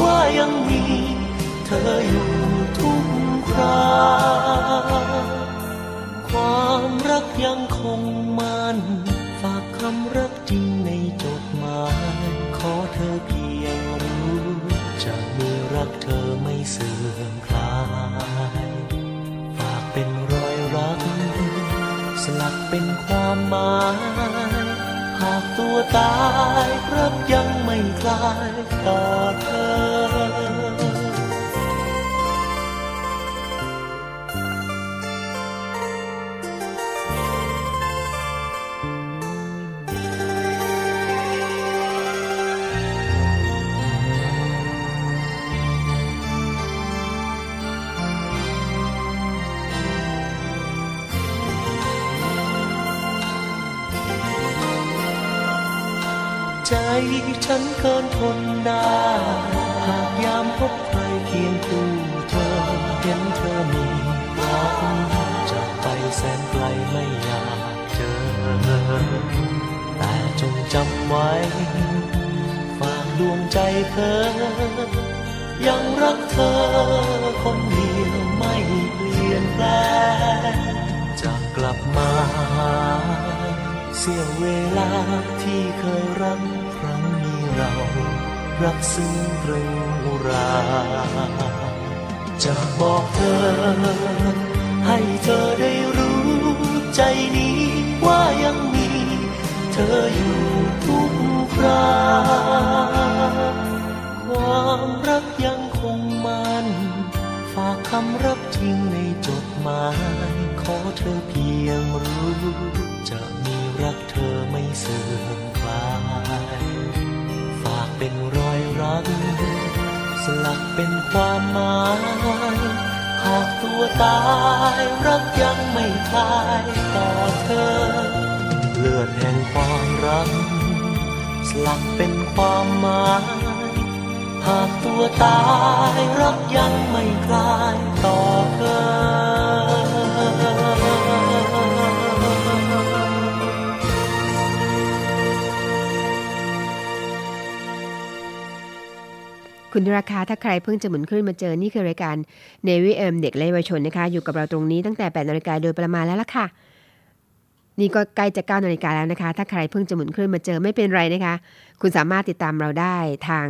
ว่ายังมี เธออยู่ทุกคราความรักยังคงมั่นฝากคำรักจริงในจดหมาย ขอเธอเพียงรู้ จะมีรักเธอไม่เสื่อมคลายฝากเป็นรอยรัก สลักเป็นความหมาย ตายรักยังไม่คลายต่อเธอ ฉันเกินทนได้ หากยามพบใครเคียงคู่เธอ เห็นเธอมีรักจะไปแสนไกลไม่อยากเจอ แต่จงจำไว้ ฝากดวงใจเธอ ยังรักเธอคนเดียวไม่เปลี่ยนแปลงจะกลับมา เสียเวลาที่เคยรักครั้ง เรารักซึ้งตรึงอุรา จะบอกเธอ ให้เธอได้รู้ใจนี้ว่ายังมี เธออยู่ทุกครักความรักยังคงมัน ฝากคำรักจริงในจดหมาย ขอเธอเพียงรู้ จะมีรักเธอไม่เสื่อมคลาย เป็นรอยรัก สลักเป็นความหมาย หากตัวตายรักยังไม่คลายต่อเธอ เลือดแห่งความรัก สลักเป็นความหมาย หากตัวตายรักยังไม่คลายต่อเธอ คุณราคาถ้าใครเพิ่งจะหมุนคลื่นมาเจอ นี่คือรายการ Navy M เด็กและเยาวชนนะคะ อยู่กับเราตรงนี้ตั้งแต่8นาฬิกาโดยประมาณแล้วล่ะค่ะ นี่ก็ใกล้จะ9นาฬิกาแล้วนะคะ ถ้าใครเพิ่งจะหมุนคลื่นมาเจอไม่เป็นไรนะคะ คุณสามารถติดตามเราได้ทาง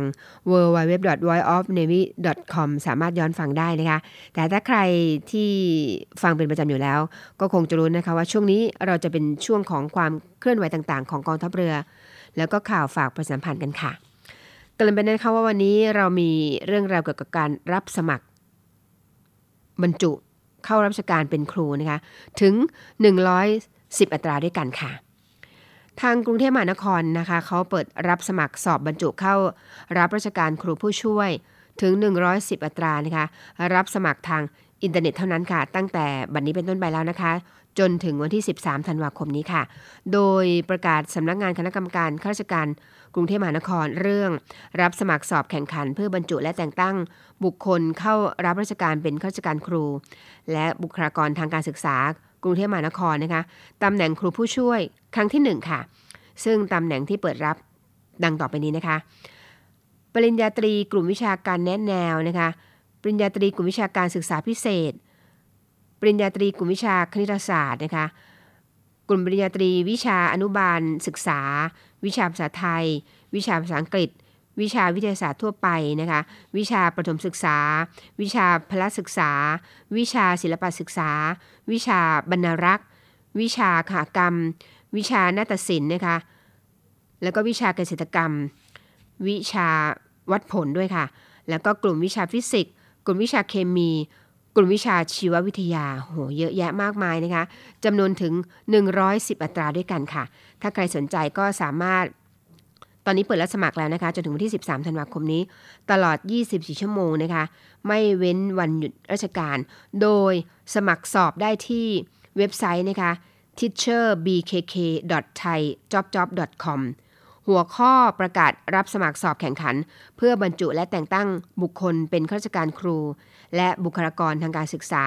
w w w v o i of navy com สามารถย้อนฟังได้นะคะ แต่ถ้าใครที่ฟังเป็นประจำอยู่แล้ว ก็คงจะรู้นะคะว่าช่วงนี้เราจะเป็นช่วงของความเคลื่อนไหวต่างๆ ของกองทัพเรือ แล้วก็ข่าวฝากประชาสัมพันธ์กันค่ะ เตือนไปนะคะว่าวันนี้เรามีเรื่องราวเกี่ยวกับการรับสมัคร บรรจุเข้ารับราชการเป็นครูนะคะถึง 110 อัตราด้วยกันค่ะ ทางกรุงเทพมหานครนะคะเขาเปิดรับสมัครสอบบรรจุเข้ารับราชการครูผู้ช่วยถึง 110 อัตรานะคะรับสมัครทางอินเทอร์เน็ตเท่านั้นค่ะ ตั้งแต่บัดนี้เป็นต้นไปแล้วนะคะ จนถึงวันที่ 13 ธันวาคมนี้ค่ะ โดยประกาศสำนักงานคณะกรรมการข้าราชการ กรุงเทพมหานครเรื่อง รับสมัครสอบแข่งขัน เพื่อบรรจุและแต่งตั้งบุคคลเข้ารับราชการเป็นข้าราชการครู และบุคลากรทางการศึกษากรุงเทพมหานครนะคะตำแหน่งครูผู้ช่วยครั้งที่ 1 ค่ะ ซึ่งตำแหน่งที่เปิดรับดังต่อไปนี้นะคะ ปริญญาตรีกลุ่มวิชาการแนะแนวนะคะ ปริญญาตรีกลุ่มวิชาการศึกษาพิเศษ ปริญญาตรีกลุ่มวิชาคณิตศาสตร์นะคะ กลุ่มปริญญาตรีวิชาอนุบาลศึกษา วิชาภาษาไทย วิชาภาษาอังกฤษ วิชาวิทยาศาสตร์ทั่วไปนะคะ วิชาประถมศึกษา วิชาพละศึกษา วิชาศิลปศึกษา วิชาบรรณรักษ์ วิชาขากรรม วิชานาฏศิลป์นะคะ แล้วก็วิชาเกษตรกรรม วิชาวัดผลด้วยค่ะ แล้วก็กลุ่มวิชาฟิสิกส์ กลุ่มวิชาเคมี กลุ่มวิชาชีววิทยาโหเยอะแยะมากมายนะคะจำนวนถึง 110 อัตราด้วยกันค่ะ ถ้าใครสนใจก็สามารถตอนนี้เปิดรับสมัครแล้วนะคะจนถึงวันที่ 13 ธันวาคมนี้ ตลอด 24 ชั่วโมงนะคะ ไม่เว้นวันหยุดราชการ โดยสมัครสอบได้ที่เว็บไซต์นะคะ teacherbkk.thaijobjob.com หัวข้อประกาศรับสมัครสอบแข่งขัน เพื่อบรรจุและแต่งตั้งบุคคลเป็นข้าราชการครู และบุคลากรทางการศึกษา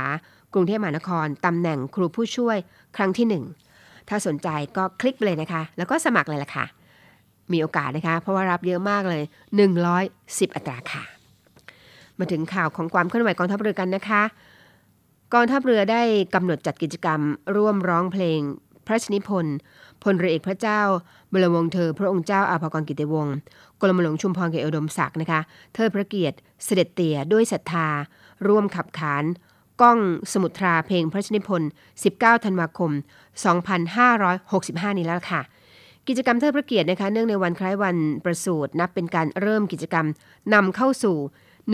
กรุงเทพมหานครตำแหน่งครูผู้ช่วยครั้งที่ 1 ถ้าสนใจก็คลิกไปเลยนะคะ แล้วก็สมัครเลยล่ะค่ะ มีโอกาสนะคะ เพราะว่ารับเยอะมากเลย 110 อัตราค่ะ มาถึงข่าวของความเคลื่อนไหวกองทัพเรือกันนะคะ กองทัพเรือได้กำหนดจัดกิจกรรม ร่วมร้องเพลง พระชนิพนธ์พลเรือเอกพระเจ้าบรมวงศ์เธอ พระองค์เจ้าอาภากรกิติวงศ์กรมหลวงชุมพรเกษอุดมศักดิ์นะคะ เทิดพระเกียรติ เสด็จเตี่ยด้วยศรัทธา ร่วมขับขานก้องสมุทราเพลงพระชนิพนธ์ 19 ธันวาคม 2565 นี้แล้วค่ะ กิจกรรมเทิดพระเกียรตินะคะ เนื่องในวันคล้ายวันประสูตินับเป็นการเริ่มกิจกรรมนำเข้าสู่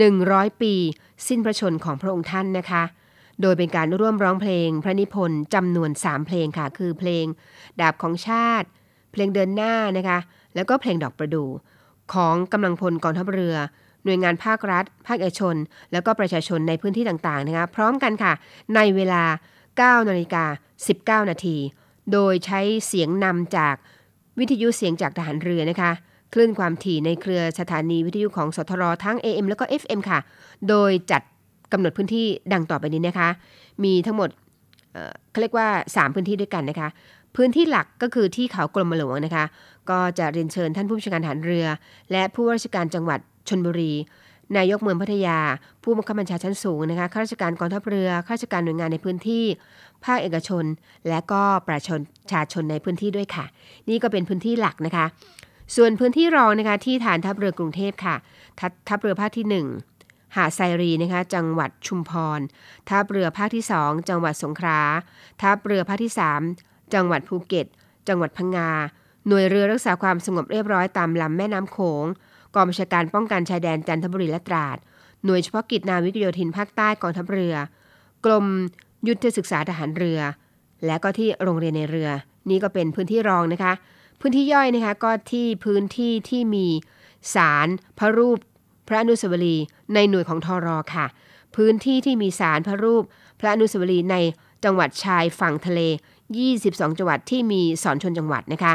100 ปี สิ้นพระชนของพระองค์ท่านนะคะ โดยเป็นการร่วมร้องเพลงพระนิพนธ์จำนวน 3 เพลงค่ะ คือเพลง ดาบของชาติ เพลงเดินหน้านะคะ แล้วก็เพลงดอกประดู่ของกำลังพลกองทัพเรือ หน่วยงานภาครัฐ ภาคเอกชน แล้วก็ประชาชนในพื้นที่ต่างๆนะคะพร้อมกันค่ะ ในเวลา 9นาฬิกา19 นาที โดยใช้เสียงนำจากวิทยุเสียงจากทหารเรือนะคะคลื่นความถี่ในเครือสถานีวิทยุของสทรทั้ง AM แล้วก็ FM ค่ะ โดยจัดกำหนดพื้นที่ดังต่อไปนี้นะคะ มีทั้งหมดเขาเรียกว่า 3 พื้นที่ด้วยกันนะคะ พื้นที่หลักก็คือที่เขากรมหลวงนะคะ ก็จะเรียนเชิญท่านผู้บัญชาการทหารเรือ และผู้ว่าราชการจังหวัด ชนบุรี นายกเมืองพัทยา ผู้บังคับบัญชาชั้นสูงนะคะข้าราชการกองทัพเรือข้าราชการหน่วยงานในพื้นที่ ภาคเอกชน และก็ประชาชนชาชนในพื้นที่ด้วยค่ะ นี่ก็เป็นพื้นที่หลักนะคะ ส่วนพื้นที่รองนะคะที่ฐานทัพเรือกรุงเทพค่ะทัพทัพเรือภาคที่ 1หาดไซรีนะคะจังหวัดชุมพรทัพเรือภาคที่ 2 จังหวัดสงขลาทัพเรือภาคที่ 3 จังหวัดภูเก็ต จังหวัดพังงา หน่วยเรือรักษาความสงบเรียบร้อยตามลำแม่น้ำโขง กองบัญชาการป้องกันชายแดนจันทบุรีและตราด หน่วยเฉพาะกิจนาวิกโยธินภาคใต้กองทัพเรือ กรมยุทธศึกษาทหารเรือ และก็ที่โรงเรียนในเรือ นี่ก็เป็นพื้นที่รองนะคะ พื้นที่ย่อยนะคะก็ที่พื้นที่ที่มีศาลพระรูปพระอนุสาวรีย์ในหน่วยของทอรอค่ะ พื้นที่ที่มีศาลพระรูป พระอนุสาวรีย์ในจังหวัดชายฝั่งทะเล 22 จังหวัดที่มีสอนชนจังหวัดนะคะ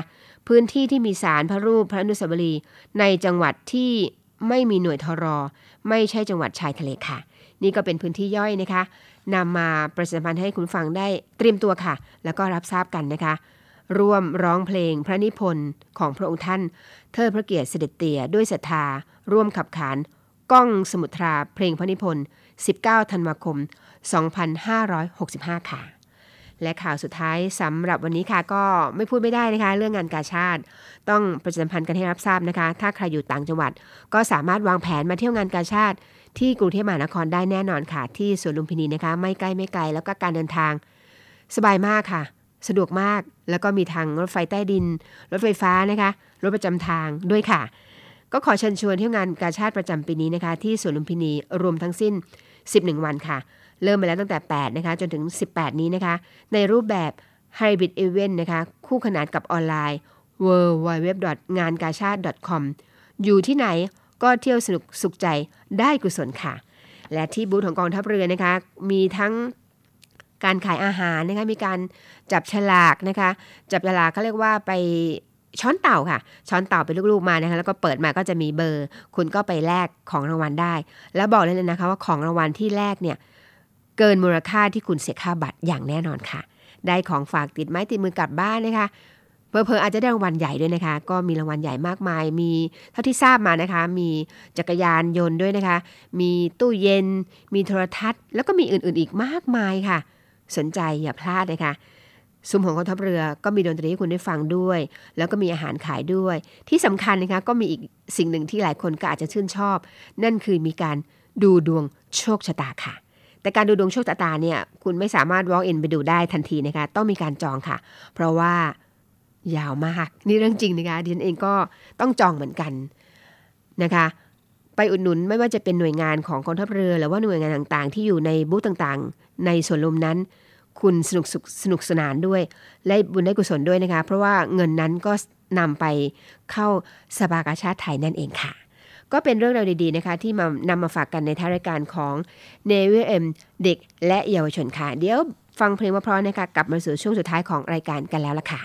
พื้นที่ที่มีศาลพระรูปพระอนุสาวรีย์ในจังหวัดที่ไม่มีหน่วยทรอ ไม่ใช่จังหวัดชายทะเลค่ะ นี่ก็เป็นพื้นที่ย่อยนะคะนำมาประชาสัมพันธ์ให้คุณฟังได้เตรียมตัวค่ะ แล้วก็รับทราบกันนะคะ ร่วมร้องเพลงพระนิพนธ์ของพระองค์ท่าน เทิดพระเกียรติเสด็จเตี่ยด้วยศรัทธา ร่วมขับขานก้องสมุทราเพลงพระนิพนธ์19 ธันวาคม 2565 ค่ะ และข่าวสุดท้ายสำหรับวันนี้ค่ะก็ไม่พูดไม่ได้นะคะ เรื่องงานกาชาติ ต้องประชาสัมพันธ์กันให้รับทราบนะคะ ถ้าใครอยู่ต่างจังหวัด ก็สามารถวางแผนมาเที่ยวงานกาชาติ ที่กรุงเทพมหานครได้แน่นอนค่ะ ที่สวนลุมพินีนะคะ ไม่ใกล้ไม่ไกลแล้วก็การเดินทาง สบายมากค่ะ สะดวกมาก แล้วก็มีทางรถไฟใต้ดิน รถไฟฟ้านะคะรถประจำทางด้วยค่ะ ก็ขอเชิญชวนเที่ยวงานกาชาติประจำปีนี้นะคะ ที่สวนลุมพินีรวมทั้งสิ้น 11 วันค่ะ เริ่มไปแล้วตั้งแต่ 8 นะคะ จนถึง 18 นี้นะคะ ในรูปแบบ Hybrid Event นะคะ คู่ขนานกับออนไลน์ w w w งานกาชาติ .com อยู่ที่ไหนก็เที่ยวสนุกสุขใจได้กุศลค่ะ และที่บูธของกองทัพเรือนะคะ มีทั้งการขายอาหารนะคะ มีการจับฉลากนะคะ จับฉลากเขาเรียกว่าไปช้อนเต่าค่ะ ช้อนเต่าเป็นลูกๆมานะคะ แล้วก็เปิดมาก็จะมีเบอร์ คุณก็ไปแลกของรางวัลได้ แล้วบอกเลยนะคะว่าของรางวัลที่แลกเนี่ย เกินมูลค่าที่คุณเสียค่าบัตรอย่างแน่นอนค่ะ ได้ของฝากติดไม้ติดมือกลับบ้านนะคะเพอเพอๆอาจจะได้รางวัลใหญ่ด้วยนะคะ ก็มีรางวัลใหญ่มากมาย มีเท่าที่ทราบมานะคะ มีจักรยานยนต์ด้วยนะคะ มีตู้เย็น มีโทรทัศน์ แล้วก็มีอื่นๆอีกมากมายค่ะ สนใจอย่าพลาดนะคะซุ้มของกองทัพเรือก็มีดนตรีให้คุณได้ฟังด้วย แล้วก็มีอาหารขายด้วย ที่สำคัญนะคะก็มีอีกสิ่งหนึ่งที่หลายคนก็อาจจะชื่นชอบ นั่นคือมีการดูดวงโชคชะตาค่ะ แต่การดูดวงโชคชะตาเนี่ยคุณไม่สามารถ walk in ไปดูได้ทันทีนะคะต้องมีการจองค่ะ เพราะว่ายาวมากนี่เรื่องจริงนะคะดิฉันเองก็ต้องจองเหมือนกันนะคะไปอุดหนุนไม่ว่าจะเป็นหน่วยงานของกองทัพเรือหรือว่าหน่วยงานต่างๆ ที่อยู่ในบูธต่างๆ ในสวนลมนั้น คุณสนุกสุสนุกสนานด้วย และบุญได้กุศลด้วยนะคะ เพราะว่าเงินนั้นก็นำไปเข้าสภากาชาติไทยนั่นเองค่ะ ก็เป็นเรื่องราวดีๆนะคะ ที่มานำมาฝากกันในท้ายรายการของเนวิเอ็มเด็กและเยาวชนค่ะ เดี๋ยวฟังเพลงมาพร้อมนะคะกลับมาสู่ช่วงสุดท้ายของรายการกันแล้วล่ะค่ะ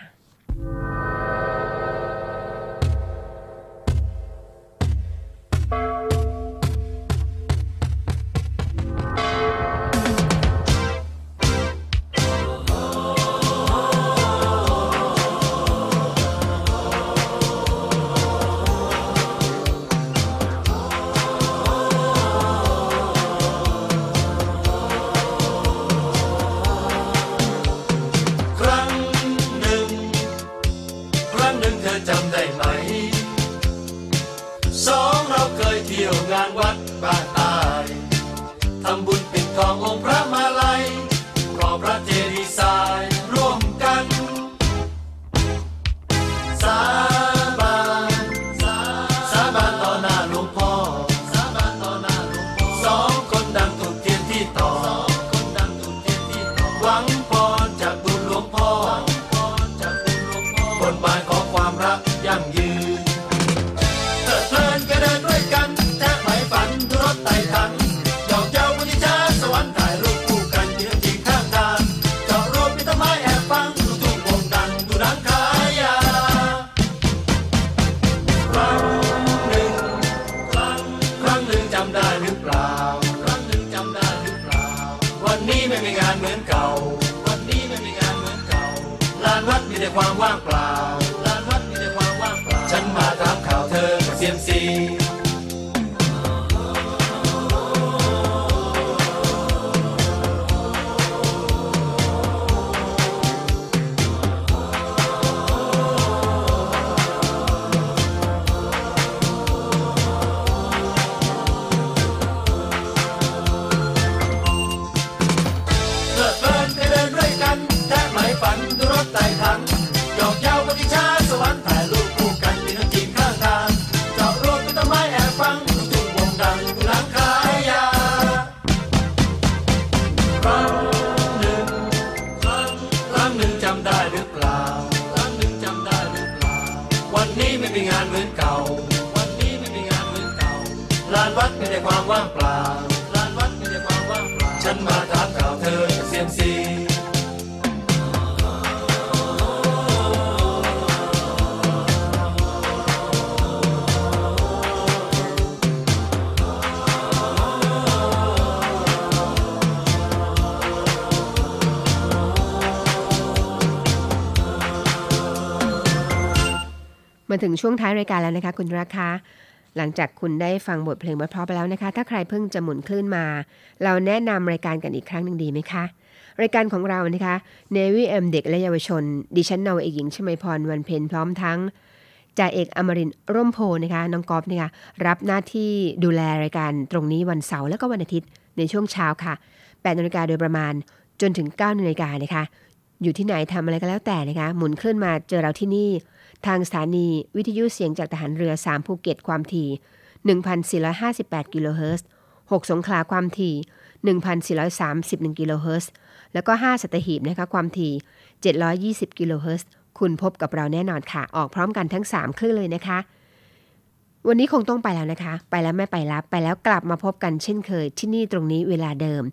มาถึงช่วงท้ายรายการแล้วนะคะ คุณราคาหลังจากคุณได้ฟังบทเพลงเพราะไปแล้วนะคะ ถ้าใครเพิ่งจะหมุนคลื่นมา เราแนะนำรายการกันอีกครั้งหนึ่งดีไหมคะรายการของเรานะคะเนวิเอ็มเด็กและเยาวชน ดิฉันนาวเอกหญิงชมาพรวันเพ็ญพร้อมทั้งจ่าเอกอมรินร่มโพนะคะน้องกอฟนะคะรับหน้าที่ดูแลรายการตรงนี้วันเสาร์และก็วันอาทิตย์ในช่วงเช้าค่ะ8นาฬิกาโดยประมาณจนถึง9นาฬิกานะคะอยู่ที่ไหนทำอะไรก็แล้วแต่นะคะหมุนขึ้นมาเจอเราที่นี่ ทางสถานีวิทยุเสียงจากทหารเรือ 3 ภูเก็ตความถี่ 1,458 กิโลเฮิรตซ์ 6 สงขลาความถี่ 1,431 กิโลเฮิรตซ์ แล้วก็ 5 สัตหีบนะคะความถี่ 720 กิโลเฮิรตซ์ คุณพบกับเราแน่นอนค่ะ ออกพร้อมกันทั้ง 3 คลื่นเลยนะคะ วันนี้คงต้องไปแล้วนะคะ ไปแล้วไม่ไปลับไปแล้วกลับมาพบกันเช่นเคย ที่นี่ตรงนี้เวลาเดิม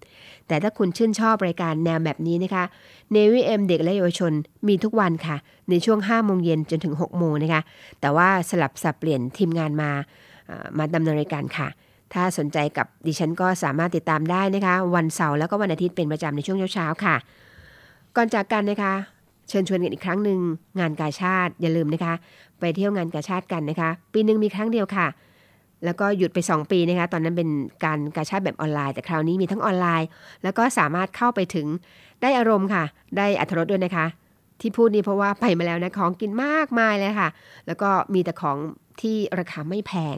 แต่ถ้าคุณชื่นชอบรายการแนวแบบนี้นะคะเนวิเอ็มเด็กและเยาวชนมีทุกวันค่ะ ในช่วง5โมงเย็นจนถึง6โมงนะคะ แต่ว่าสลับสับเปลี่ยนทีมงานมามาดำเนินรายการค่ะ ถ้าสนใจกับดิฉันก็สามารถติดตามได้นะคะ วันเสาร์แล้วก็วันอาทิตย์เป็นประจำในช่วงเช้าๆค่ะ ก่อนจากกันนะคะ เชิญชวนกันอีกครั้งหนึ่งงานกาชาติอย่าลืมนะคะ ไปเที่ยวงานกาชาติกันนะคะ ปีหนึ่งมีครั้งเดียวค่ะ แล้วก็หยุดไป 2 ปีนะคะ ตอนนั้นเป็นการกาชาติแบบออนไลน์ แต่คราวนี้มีทั้งออนไลน์ แล้วก็สามารถเข้าไปถึงได้อารมณ์ค่ะ ได้อัธรสด้วยนะคะ ที่พูดนี่เพราะว่าไปมาแล้วนะของกินมากมายเลยค่ะ แล้วก็มีแต่ของที่ราคาไม่แพง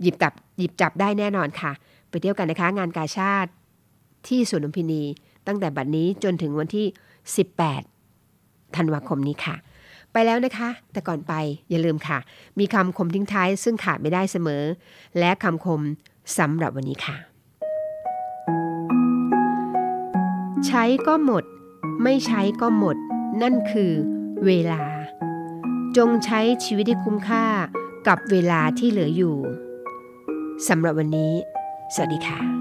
หยิบจับหยิบจับได้แน่นอนค่ะ ไปเที่ยวกันนะคะ งานกาชาติที่สวนลุมพินี ตั้งแต่บัดนี้จนถึงวันที่ 18 ธันวาคมนี้ค่ะ ไปแล้วนะคะ แต่ก่อนไปอย่าลืมค่ะ มีคำคมทิ้งท้ายซึ่งขาดไม่ได้เสมอ และคำคมสำหรับวันนี้ค่ะ ใช้ก็หมด ไม่ใช้ก็หมด นั่นคือเวลา จงใช้ชีวิตให้คุ้มค่ากับเวลาที่เหลืออยู่สำหรับวันนี้ สวัสดีค่ะ